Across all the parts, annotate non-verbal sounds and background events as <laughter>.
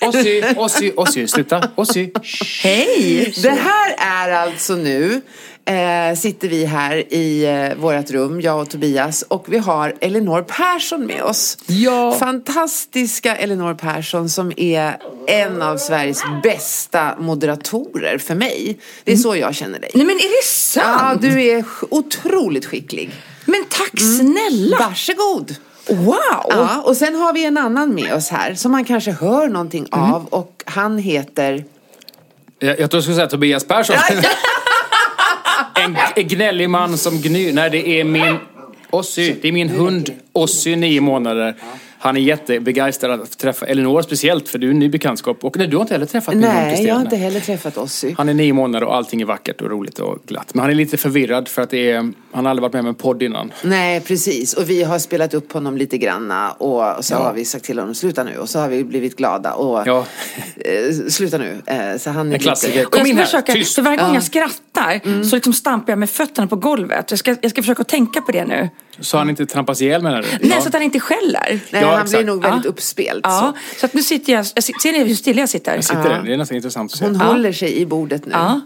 Ossi, Ossi, Ossi, sluta. Ossi. Hej! Det här är alltså nu, eh, sitter vi här i eh, vårt rum, jag och Tobias, och vi har Elinor Persson med oss. Ja. Fantastiska Elinor Persson som är en av Sveriges bästa moderatorer för mig. Det är så jag känner dig. Nej men är det Ja, sant? du är otroligt skicklig. Men tack snälla! Varsågod! Wow! Ja, och sen har vi en annan med oss här som man kanske hör någonting av och han heter Jag, jag tror du skulle säga Tobias Persson. <laughs> en, en gnällig man som gnyr. Nej, det är min Ossi. Det är min hund Ossi, nio månader. Han är jättebegeistrad att träffa Elinor speciellt för du är en ny bekantskap. Och nej, du har inte heller träffat hund Nej, jag har inte heller träffat Ossi. Han är nio månader och allting är vackert och roligt och glatt. Men han är lite förvirrad för att det är, han har aldrig varit med om en podd innan. Nej, precis. Och vi har spelat upp honom lite granna och så Ja. har vi sagt till honom sluta nu och så har vi blivit glada och Ja. eh, sluta nu. Eh, så han är En klassiker. lite... Och jag Kom in ska här, försöka, tyst. för varje gång Ja. jag skrattar så liksom stampar jag med fötterna på golvet. Jag ska, jag ska försöka tänka på det nu. Så han inte trampas ihjäl menar du? Nej, så att han inte skäller. Nej, Ja, han exakt. blir nog väldigt Ja. uppspelt. Ja, Så. så att nu sitter jag, jag ser ni hur still jag sitter? Jag sitter där. Det är nästan intressant att se. Hon Ja. håller sig i bordet nu. Ja.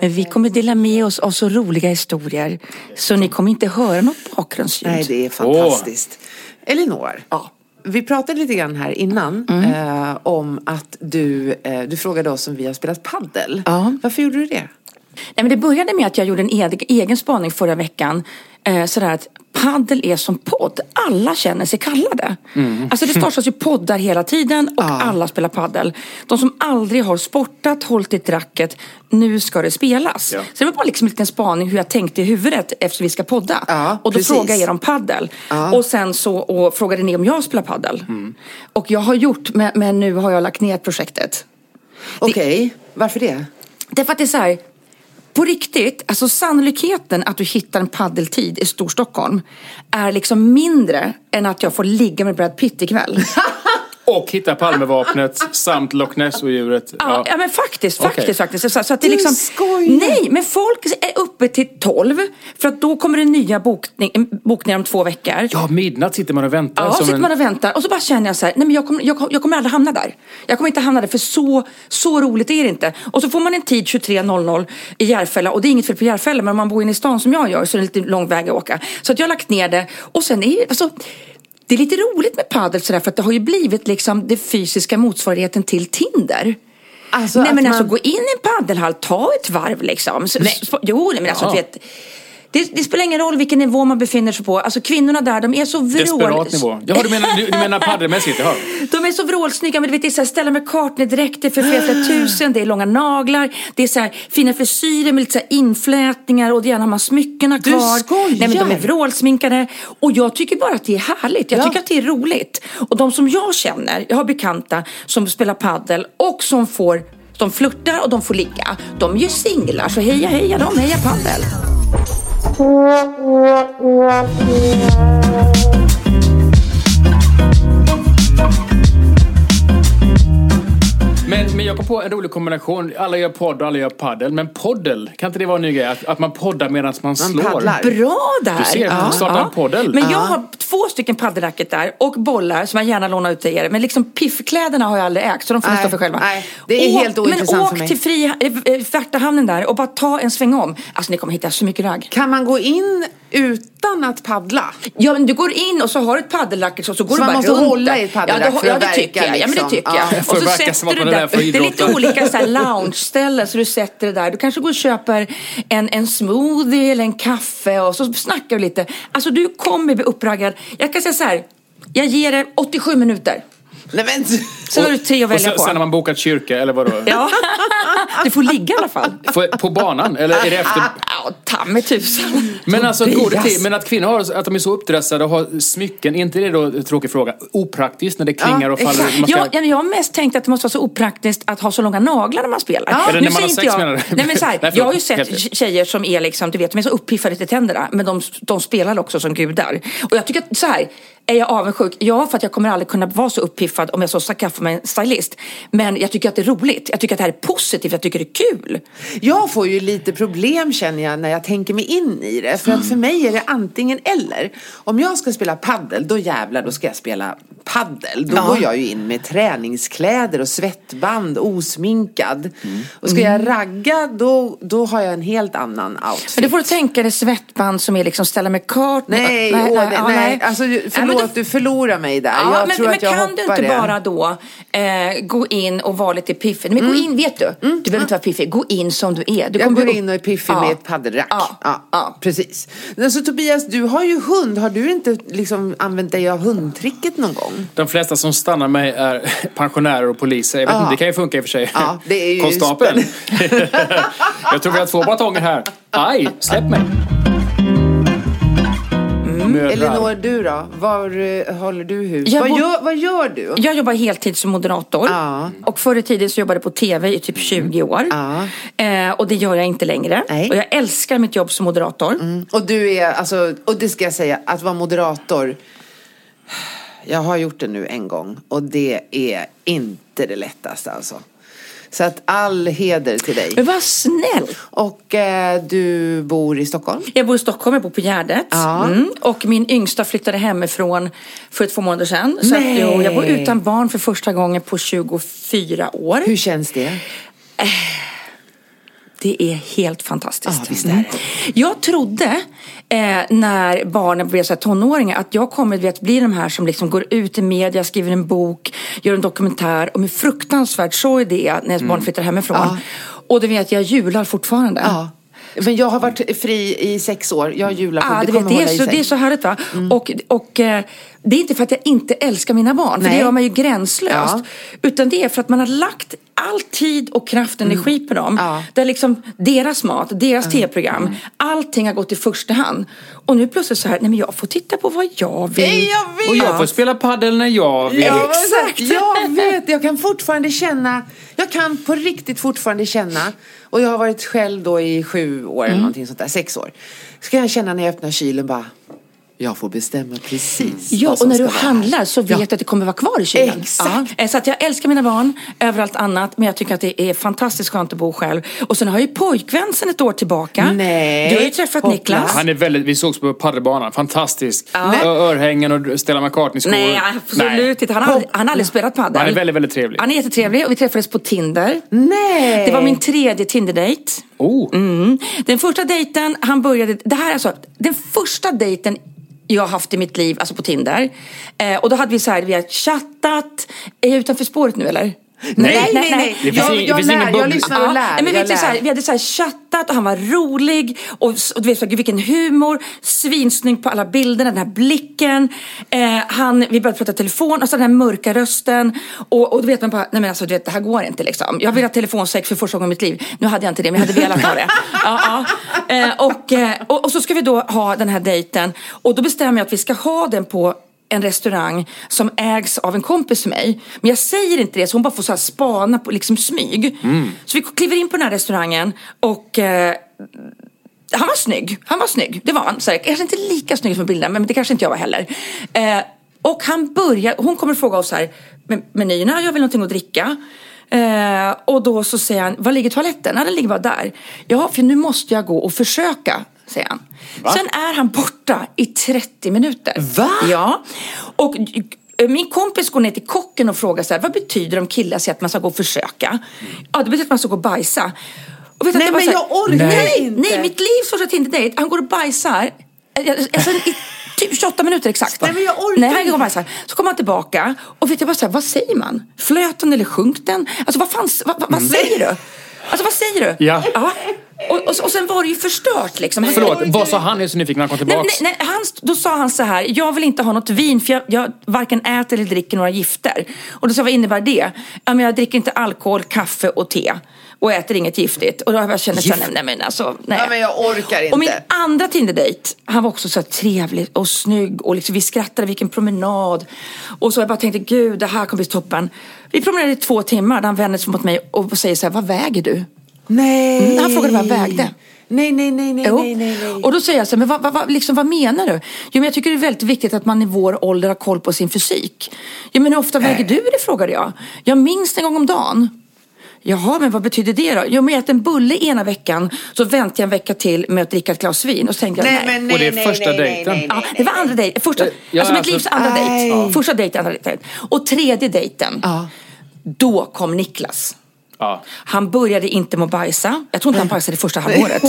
Men vi kommer dela med oss av så roliga historier så ni kommer inte höra något bakgrundsljud. Nej, det är fantastiskt. Elinor, Ja. vi pratade lite grann här innan Mm. eh, om att du, eh, du frågade oss om vi har spelat paddel. Ja. Varför gjorde du det? Nej, men det började med att jag gjorde en egen, spaning förra veckan. Eh, sådär att paddel är som podd. Alla känner sig kallade. Alltså det startas ju poddar hela tiden och Ja. alla spelar paddel. De som aldrig har sportat, hållit i ett racket, nu ska det spelas. Ja. Så det var bara liksom en liten spaning hur jag tänkte i huvudet eftersom vi ska podda. Ja, och då precis. frågade jag er om paddel. Ja. Och sen så och frågade ni om jag spelar paddel. Och jag har gjort, men, men nu har jag lagt ner projektet. Okej, varför det? Därför att det är så här, på riktigt, alltså sannolikheten att du hittar en paddeltid i Storstockholm är liksom mindre än att jag får ligga med Brad Pitt ikväll. <laughs> Och hitta Palmevapnet samt Loch Ness-odjuret. Ja, ja men faktiskt, faktiskt, faktiskt. Så, så att det Du liksom, skojar. Nej, men folk är uppe till 12 för att då kommer det nya bokning, bokningar om två veckor. Ja, midnatt sitter man och väntar. Ja, som sitter en... man och väntar och så bara känner jag så här, nej men jag kommer, jag, jag kommer aldrig hamna där. Jag kommer inte hamna där för så, så roligt är det inte. Och så får man en tid 23.00 i Järfälla och det är inget fel på Järfälla men om man bor inne i stan som jag gör så är det lite lång väg att åka. Så att jag har lagt ner det och sen är det, alltså, det är lite roligt med padel sådär för att det har ju blivit liksom det fysiska motsvarigheten till Tinder. Alltså nej men man- alltså gå in i en paddelhall, ta ett varv liksom. Så, jo, men alltså Ja. vet. Det, det spelar ingen roll vilken nivå man befinner sig på. Alltså kvinnorna där, de är så vrål... Desperat nivå. Ja, du menar, du, du menar paddelmässigt? Jaha. De är så vrålsnygga, men du vet, det är så här, Stella McCartney-dräkter för flera, tusen, det är långa naglar, det är så här, fina frisyrer med lite så här inflätningar och gärna har man smyckena Du kvar. skojar! Nej, men de är vrålsminkade. Och jag tycker bara att det är härligt. Jag Ja. tycker att det är roligt. Och de som jag känner, jag har bekanta som spelar paddel och som får de flörtar och de får ligga. De är ju singlar, så heja heja dem, heja paddel. Men, men jag kom på en rolig kombination. Alla gör podd och alla gör paddel. Men poddel, kan inte det vara en ny grej? Att, att man poddar medan man, slår? paddlar. Bra där! Du ser, starta en poddel. Men jag har två stycken paddelracket där och bollar som jag gärna lånar ut till er. Men liksom piffkläderna har jag aldrig ägt så de får ni stå för själva. nej, det är helt ointressant Men åk för mig. till fri, äh, Värtahamnen där och bara ta en sväng om. Alltså ni kommer hitta så mycket ragg. Kan man gå in utan att paddla? Ja men du går in och så har du ett paddelracket så, så går Så du man bara måste runt hålla där. i ett paddelrack ja, för att ja, det verka, tycker jag. Ja men det liksom. tycker jag. Ja. Och så sätter du man är där. Det är lite olika så här <laughs> lounge-ställen så du sätter det där. Du kanske går och köper en, en smoothie eller en kaffe och så snackar du lite. Alltså du kommer bli uppraggad. Jag kan säga så här. Jag ger det 87 minuter. Nej men, Sen har du tre att välja på. sen har man bokat kyrka, eller vadå? Ja. <laughs> Du får ligga i alla fall. Får- På banan? Eller är det efter? Ja, ta mig tusan. Men alltså, Tobias. gode tid. Men att kvinnor har, att de är så uppdressade och har smycken, är inte det då, tråkig fråga, opraktiskt när det klingar Ja, och faller? ska... Jag, jag jag har mest tänkt att det måste vara så opraktiskt att ha så långa naglar när man spelar. Ja. Eller Nu när man har sex, inte menar jag, du? nej men så här, <laughs> Nej. Jag har ju sett tjejer som är liksom, du vet, de är så uppiffade till tänderna men de, de spelar också som gudar. Och jag tycker att så här, är jag avundsjuk? Ja, för att jag kommer aldrig kunna vara så uppiffad om jag så ska skaffa mig en stylist. Men jag tycker att det är roligt. Jag tycker att det här är positivt. Jag tycker det är kul. Jag får ju lite problem känner jag när jag tänker mig in i det. För att för mig är det antingen eller. Om jag ska spela paddel, då jävlar då ska jag spela paddel. Då Ja. går jag ju in med träningskläder och svettband, osminkad. Och ska jag ragga, då, då har jag en helt annan outfit. Men du får du tänka dig svettband som är liksom ställa med kart. Nej, åh, nej, ja, nej. Alltså, Nej, men förlåt, du- förlorar mig där. Ja, jag men, tror men att jag kan hoppar du inte det. bara då eh, gå in och vara lite piffig? Men gå in, vet du, du behöver inte vara piffig. Gå in som du är. Du Jag kommer går bli in och är piffig Ja. med ett paddelrack. Ja. Ja, Ja. precis. Men så Tobias, du har ju hund. Har du inte liksom använt dig av hundtricket någon gång? De flesta som stannar mig är <laughs> pensionärer och poliser. Jag vet Ja. inte, det kan ju funka i och för sig. Ja, det är ju Konstapeln. <laughs> jag tror vi har två batonger här. Aj, släpp mig. Mödrar. Elinor, du då? Var eh, håller du hus? Jag Vad gör, vad gör du? Jag jobbar heltid som moderator. Ja. Och förr i tiden så jobbade jag på tv i typ 20 år. Ja. Eh, och det gör jag inte längre. Nej. Och jag älskar mitt jobb som moderator. Och du är, alltså, och det ska jag säga, att vara moderator. Jag har gjort det nu en gång och det är inte det lättaste alltså. Så att all heder till dig. Men vad snäll! Och eh, du bor i Stockholm? Jag bor i Stockholm, jag bor på Gärdet. Ja. Mm. Och min yngsta flyttade hemifrån för två månader sedan. Så att, jo, jag bor utan barn för första gången på 24 år. Hur känns det? Det är helt fantastiskt. Ja, visst är det. Jag trodde eh, när barnen blev så här tonåringar att jag kommer vet, bli de här som liksom går ut i media, skriver en bok, gör en dokumentär och med fruktansvärd sorg det är när ens barn flyttar hemifrån. Ja. Och du vet, jag jular fortfarande. Ja. Men jag har varit fri i sex år. Jag jular på Ja, det vet, det, är så, det är så härligt va? Och, och eh, det är inte för att jag inte älskar mina barn, för Nej. det gör man ju gränslöst. Ja. Utan det är för att man har lagt all tid och kraft och energi på dem. Ja. Där liksom deras mat, deras tv-program, allting har gått i första hand. Och nu plötsligt så här, nej men jag får titta på vad jag vill. Nej, jag vet. Och jag får spela paddel när jag vill. Ja, Exakt. Jag vet, jag kan fortfarande känna, jag kan på riktigt fortfarande känna, och jag har varit själv då i sju år Mm. eller någonting sånt där, sex år. Så kan jag känna när jag öppnar kylen bara, jag får bestämma precis Ja, vad som och när ska du vara här. handlar så vet Ja. du att det kommer vara kvar i kylen. Exakt. Ja. Eh, Så att jag älskar mina barn över allt annat, men jag tycker att det är fantastiskt skönt att bo själv. Och sen har jag ju pojkvän sen ett år tillbaka. Nej. Du har ju träffat Hoppla. Niklas. Han är väldigt, vi sågs på paddelbanan, fantastisk. Ja. Ö- Örhängen och Stella McCartney-skor. Nej, absolut inte. Han har, aldrig, han har aldrig spelat padel. Han är väldigt, väldigt trevlig. Han är jättetrevlig och vi träffades på Tinder. Nej! Det var min tredje Tinder-dejt. Oh. Mm. Den första dejten, han började... Det här är alltså, den första dejten jag har haft i mitt liv, alltså på Tinder. Eh, och då hade vi så här, vi har chattat. Är jag utanför spåret nu eller? Nej, nej, nej. Det finns Jag, jag, finns lär, jag lyssnar och Ja, lär. nej, men jag du, så här, lär. vi hade så här chattat och han var rolig. Och, och du vet, så här, vilken humor. Svinsnygg på alla bilderna, den här blicken. Eh, han, vi började prata telefon och så den här mörka rösten. Och, och då vet man bara, nej men alltså du vet, det här går inte liksom. Jag vill ha telefonsex för första gången i mitt liv. Nu hade jag inte det, men jag hade velat ha det. <laughs> Ja, ja. Eh, och, eh, och, och så ska vi då ha den här dejten. Och då bestämmer jag att vi ska ha den på en restaurang som ägs av en kompis till mig. Men jag säger inte det så hon bara får så här spana på liksom smyg. Så vi kliver in på den här restaurangen och eh, han var snygg. Han var snygg. Det var han. Så här, kanske inte lika snygg som bilden men det kanske inte jag var heller. Eh, och han börjar, hon kommer fråga oss här med menyerna, jag vill någonting att dricka. Eh, och då så säger han, var ligger toaletten? Ja, den ligger bara där. Ja, för nu måste jag gå och försöka, säger han. Sen är han borta i 30 minuter. Va? Ja. Och eh, min kompis går ner till kocken och frågar så här, vad betyder det om killar säger att man ska gå och försöka? Ja, det betyder att man ska gå och bajsa. Och vet att Nej, var men så här- jag orkar nej, inte. Nej, mitt livs första Tinder-dejt, han går och bajsar. eh, Alltså, i typ 28 minuter exakt. Nej, men jag orkar Nej, han går inte. och bajsar. Så kommer han tillbaka och vet jag bara så här, vad säger man? Flöt den eller sjönk den? Alltså vad fan, vad, vad, vad säger du? Alltså vad säger du? Ja. ja. Och, och, och sen var det ju förstört liksom. Han- Förlåt, vad sa han? Jag är så nyfiken när han kom Nej, tillbaks. nej, nej, han, då sa han så här, jag vill inte ha något vin för jag, jag varken äter eller dricker några gifter. Och då sa jag, vad innebär det? Ja, men jag dricker inte alkohol, kaffe och te. Och äter inget giftigt. Och då har jag känt såhär, nej, nej men alltså, nej. Ja, men jag orkar inte. Och min andra Tinder-dejt, han var också så trevlig och snygg och liksom, vi skrattade, vilken promenad. Och så jag bara tänkte, gud det här kommer bli toppen. Vi promenerade i två timmar, där han vände sig mot mig och säger så här, vad väger du? Nej. Mm, han frågade vad jag vägde. Nej, nej, nej, nej, nej, nej, nej. Och då säger jag så här, men vad, vad, vad, liksom, vad menar du? Jo, men jag tycker det är väldigt viktigt att man i vår ålder har koll på sin fysik. Jo, men hur ofta väger du det? frågade jag. Jag minst en gång om dagen. Jaha, men vad betyder det då? Jo, men jag äter en bulle ena veckan, så väntar jag en vecka till med att dricka ett glas vin. Och så tänkte jag, Nej, nej. men nej, Och det är nej, första nej, nej, dejten. nej, Ja, nej, det var andra dejten. Första, Ja, alltså mitt alltså- livs andra Nej. dejt. Första dejten, andra dejten. Och tredje dejten, Ja. då kom Niklas. Ja. Han började inte må bajsa. Jag tror inte han bajsade första halvåret.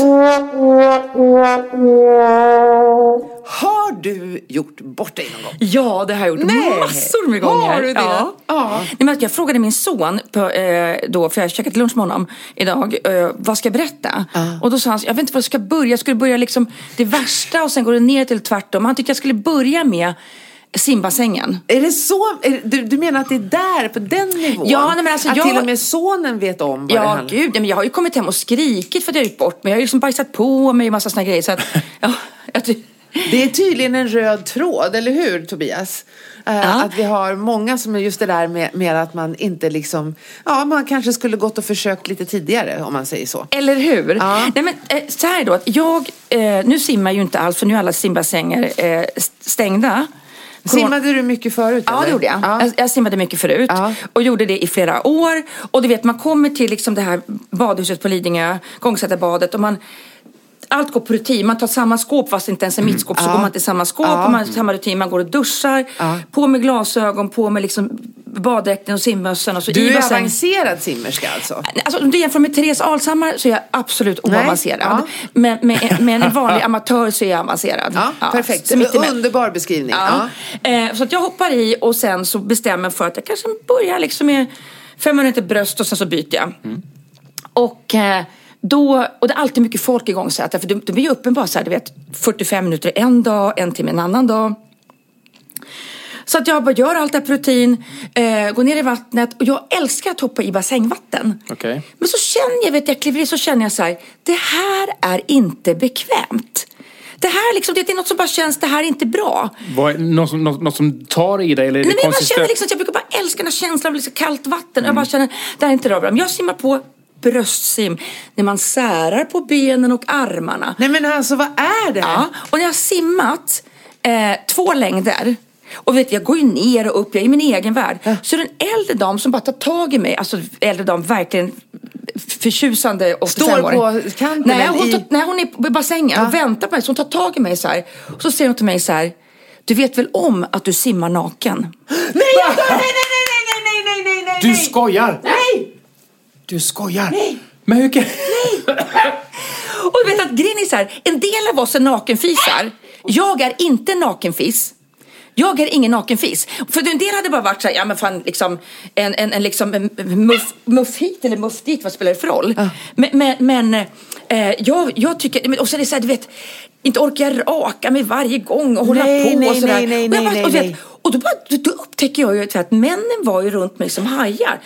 Har du gjort bort dig någon gång? Ja, det har jag gjort Nej. massor med gånger. Har du det? Ja. Ja. Nej, men jag frågade min son, på, eh, då, för jag käkade lunch med honom idag, eh, vad ska jag berätta? Och då sa han, jag vet inte vad jag ska börja. Jag skulle börja liksom det värsta och sen går det ner till tvärtom. Han tyckte jag skulle börja med simbassängen. Är det så? Är, du, du menar att det är där, på den nivån? Ja, nej, men alltså att jag- till och med sonen vet om vad det Ja, handlar gud. Ja, men jag har ju kommit hem och skrikit för att jag gjort bort mig. Jag har ju liksom bajsat på mig och massa såna grejer. Så att, <laughs> ja, jag ty- Det är tydligen en röd tråd, eller hur Tobias? Eh, Ja. Att vi har många som är just det där med, med att man inte liksom, ja man kanske skulle gått och försökt lite tidigare om man säger så. Eller hur? Ja. Nej, men, eh, så här då, att jag, eh, nu simmar ju inte alls för nu är alla simbassänger stängda. Corona- Simmade du mycket förut? Ja, eller? det gjorde jag. Ja. jag. Jag simmade mycket förut Ja. och gjorde det i flera år. Och du vet, man kommer till liksom det här badhuset på Lidingö, Gångsättarbadet och man allt går på rutin. Man tar samma skåp fast det inte ens är mitt skåp. Så Ja. går man till samma skåp Ja. och man har samma rutin. Man går och duschar. Ja. På med glasögon, på med liksom baddräkten och simmössan. Och så Du är avancerad simmerska alltså? Alltså, om du jämför med Therese Alshammar så är jag absolut oavancerad. ja. Men med, <laughs> med en vanlig amatör så är jag avancerad. Ja, perfekt. så. Underbar beskrivning. Ja. Ja. Eh, så att jag hoppar i och sen så bestämmer jag för att jag kanske börjar liksom med 500 meter bröst och sen så byter jag. Och eh, då, och det är alltid mycket folk igångsatta för de, de är ju öppen bara så här, du vet 45 minuter en dag, en timme en annan dag. Så att jag bara gör allt det här på rutin, eh, går ner i vattnet och jag älskar att hoppa i bassängvatten. Okej. Men så känner jag, vet jag kliver i så känner jag så här, det här är inte bekvämt. Det här liksom, det är något som bara känns, det här är inte bra. Vad något, som, något, något som tar i dig eller är Nej, det men jag bara konsistent? känner liksom, att jag brukar bara älska den här känslan av liksom kallt vatten. Jag bara känner, det här är inte bra. Men jag simmar på bröstsim, när man särar på benen och armarna. Nej men alltså vad är det? Ja, och när jag har simmat eh, två längder och vet, jag går ju ner och upp, jag är i min egen värld. Så är det en äldre dam som bara tar tag i mig, alltså äldre dam, verkligen förtjusande 85 Står år. på kanten Nej, hon, i- tar, nej, hon är på bassängen och väntar på mig. Så hon tar tag i mig så här. Och så säger hon till mig så här. Du vet väl om att du simmar naken? <gasps> Nej, <laughs> jag nej, nej, nej, nej, nej, nej, nej, nej, Du skojar! Nej! Du skojar! Nej. Men hur kan... <laughs> Och du vet att grejen är så här, en del av oss är nakenfisar. Jag är inte nakenfis. Jag är ingen nakenfis. För en del hade bara varit så här, ja men fan liksom en, en, en liksom en muff, muff hit eller muff dit, vad spelar det för roll? Men, men, men eh, jag, jag tycker, och så är det så här, du vet, inte orkar jag raka mig varje gång och hålla Nej, på nej, och sådär. nej, nej, och, nej, bara, och, du nej, vet, och då, bara, då, upptäcker jag ju att männen var ju runt mig som hajar.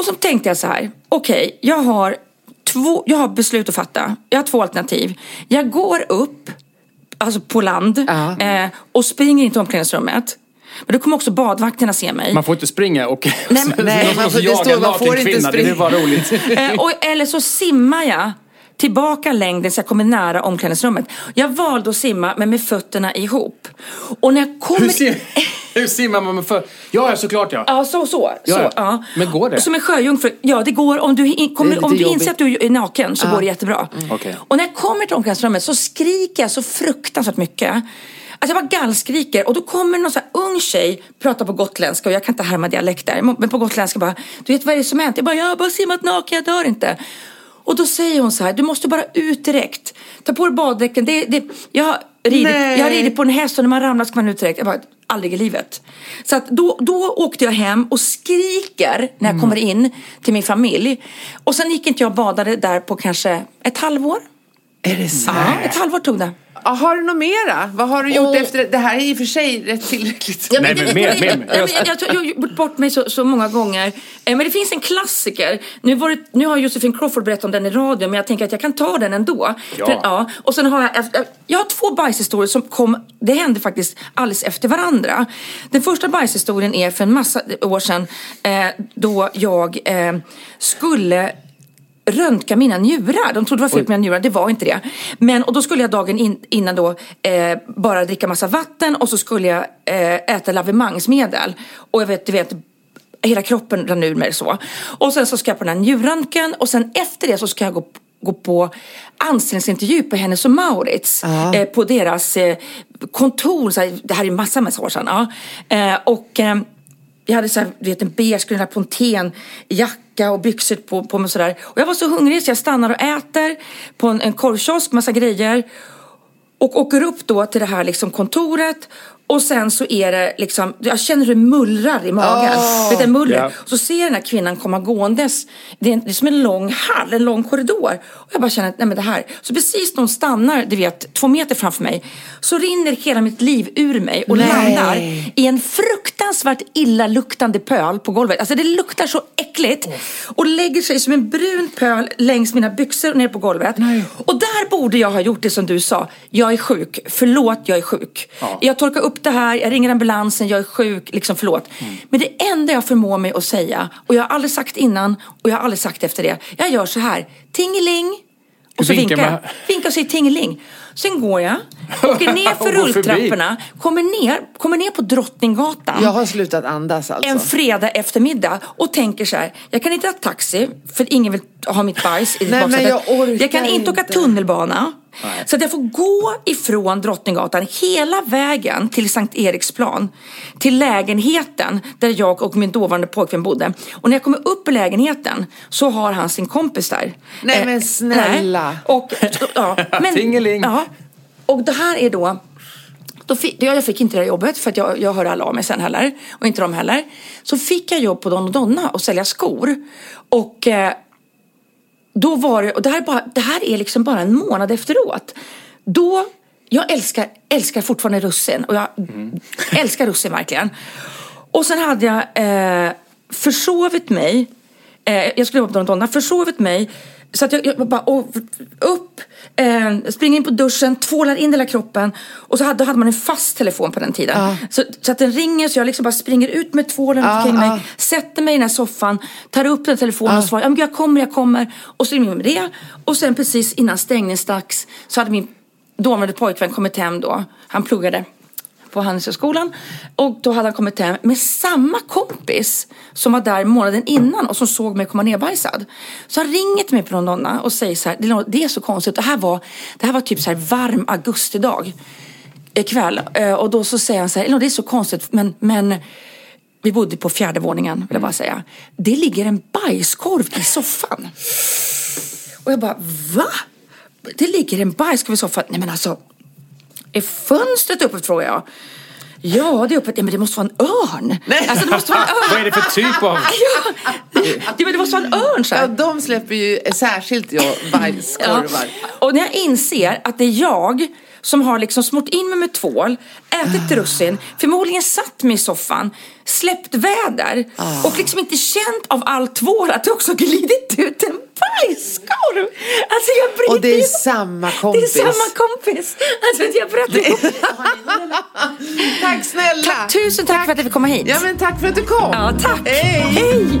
Och så tänkte jag så här, okej, jag har två, jag har beslut att fatta. Jag har två alternativ. Jag går upp, alltså på land, Ja. eh, och springer in till omklädningsrummet. Men då kommer också badvakterna se mig. Man får inte springa och... Nej, <laughs> nej, man får- det står- man får inte kvinna. Det springa. är bara roligt. <laughs> Eh, och, eller så simmar jag tillbaka längden så jag kommer nära omklädningsrummet. Jag valde att simma men med fötterna ihop. Och när jag kommer... Hur, sim... <laughs> hur simmar man med för... Ja, såklart ja. Ja, så, så. Ja, så ja. Men går det? Som en sjöjungfru. Ja, det går. Om du, kommer, om du inser att du är naken så går det jättebra. Okej. Och när jag kommer till omklädningsrummet så skriker jag så fruktansvärt mycket. Alltså jag bara gallskriker och då kommer någon så ung tjej, pratar på gotländska och jag kan inte härma dialekter, men på gotländska bara, du vet vad är det som hänt? Jag bara, jag har bara simmat naken, jag dör inte. Och då säger hon så här, du måste bara ut direkt. Ta på dig baddräkten. Det, det, jag, har ridit, jag har ridit på en häst och när man ramlar ska man ut direkt. Jag bara, aldrig i livet. Så att då, då åkte jag hem och skriker när jag Mm. kommer in till min familj. Och sen gick inte jag och badade där på kanske ett halvår. Är det sant? Ja, ett halvår tog det. Ja, har du något mera? Vad har du gjort Och- efter det? Det här är i och för sig rätt tillräckligt. Ja, Nej, det- men mer, mer, mer. ja, men Jag, jag, jag har gjort bort mig så, så många gånger. Eh, Men det finns en klassiker. Nu, var det, nu har Josefin Crawford berättat om den i radio, men jag tänker att jag kan ta den ändå. Ja. För, ja. Och sen har jag, jag, jag har två bajshistorier som kom, det hände faktiskt alldeles efter varandra. Den första bajshistorien är för en massa år sedan eh, då jag eh, skulle röntga mina njurar. De trodde det var fel på mina njurar, det var inte det. Men, och då skulle jag dagen in, innan då eh, bara dricka massa vatten och så skulle jag eh, äta lavemangsmedel. Och jag vet, du vet, hela kroppen rann ur mig så. Och sen så ska jag på den här njurröntgen och sen efter det så ska jag gå gå på anställningsintervju på Hennes och Mauritz eh, på deras eh, kontor. Så här, det här är massa, massa år sedan. Ja. Eh, och eh, jag hade så här, vet, en beige Gunilla Pontén jacka och byxor på, på mig och sådär. Och jag var så hungrig så jag stannar och äter på en, en korvkiosk, massa grejer. Och åker upp då till det här liksom kontoret och sen så är det liksom, jag känner hur det mullrar i magen. Vet du, muller. Ja. Så ser jag den här kvinnan komma gåendes. Det är, en- det är som en lång hall, en lång korridor. Och jag bara känner att nej men det här. Så precis när hon stannar, du vet, två meter framför mig. Så rinner hela mitt liv ur mig och Nej. landar i en fruktansvärt illaluktande pöl på golvet. Alltså det luktar så äckligt. Och lägger sig som en brun pöl längs mina byxor ner på golvet. Och där borde jag ha gjort det som du sa. Jag är sjuk. Förlåt, jag är sjuk. Jag torkar upp det här, jag ringer ambulansen, jag är sjuk. Liksom förlåt. Men det enda jag förmår mig att säga, och jag har aldrig sagt innan och jag har aldrig sagt efter det. Jag gör så här. Tingeling. Och så Vinkar jag. Vinkar och säger tingeling. Sen går jag, <laughs> åker ner för rulltrapporna, kommer ner, kommer ner på Drottninggatan Jag har slutat andas alltså. en fredag eftermiddag och tänker så här, jag kan inte ha taxi för ingen vill ha mitt bajs i Nej, men baksätet. jag orkar jag kan inte åka inte. Så att jag får gå ifrån Drottninggatan hela vägen till Sankt Eriksplan. Till lägenheten där jag och min dåvarande pojkvän bodde. Och när jag kommer upp i lägenheten så har han sin kompis där. Nej, Eh, men snälla. nej. Och, ja, men, Tingeling. Ja, och det här är då då fick, jag jag fick inte det här jobbet för att jag, jag hörde alla av mig sen heller. Och inte de heller. Så fick jag jobb på Don och Donna och sälja skor. Och eh, då var det, och det här, är bara, det här är liksom bara en månad efteråt. Då, jag älskar, älskar fortfarande russin. Och jag älskar russin verkligen. Och sen hade jag eh, försovit mig. Eh, jag skulle jobba på Don och Donna. Försovit mig. Så att jag, jag bara och, upp, eh, springer in på duschen, tvålar in hela kroppen. Och så hade, då hade man en fast telefon på den tiden. Så, så att den ringer så jag liksom bara springer ut med tvålen Ja, omkring mig. ja. Sätter mig i den här soffan, tar upp den telefonen och svarar ja, men jag kommer, jag kommer. Och så ringer vi med det. Och sen precis innan stängningsdags så hade min dåvarande pojkvän kommit hem då. Han pluggade på Handelshögskolan. Och då hade han kommit hem med samma kompis som var där månaden innan och som såg mig komma nerbajsad. Så han ringer till mig på Donna och säger så här, det är så konstigt. Det här var, det här var typ så här varm augustidag kväll. Eh, och då så säger han så här, det är så konstigt men, men vi bodde på fjärde våningen vill jag bara säga. Det ligger en bajskorv i soffan. Och jag bara, va? Det ligger en bajskorv i soffan? Nej men alltså, är fönstret öppet frågar jag. Ja, det är öppet. Ja, men det måste vara en örn. Alltså det måste vara en örn. Vad är det för typ av... Ja, ja, men det måste vara en örn så här. Ja, de släpper ju särskilt jag bajskorvar. Och när jag inser att det är jag som har liksom smort in mig med tvål, ätit russin, förmodligen satt mig i soffan, släppt väder och liksom inte känt av all tvål att det också glidit ut en bajskorv. Alltså jag bryter Och det är ihop. samma kompis. Det är samma kompis. Alltså jag berättar <laughs> Tack snälla. Tack, tusen tack, för att jag fick komma hit. Ja men tack för att du kom. Ja, tack. Hej. Hej.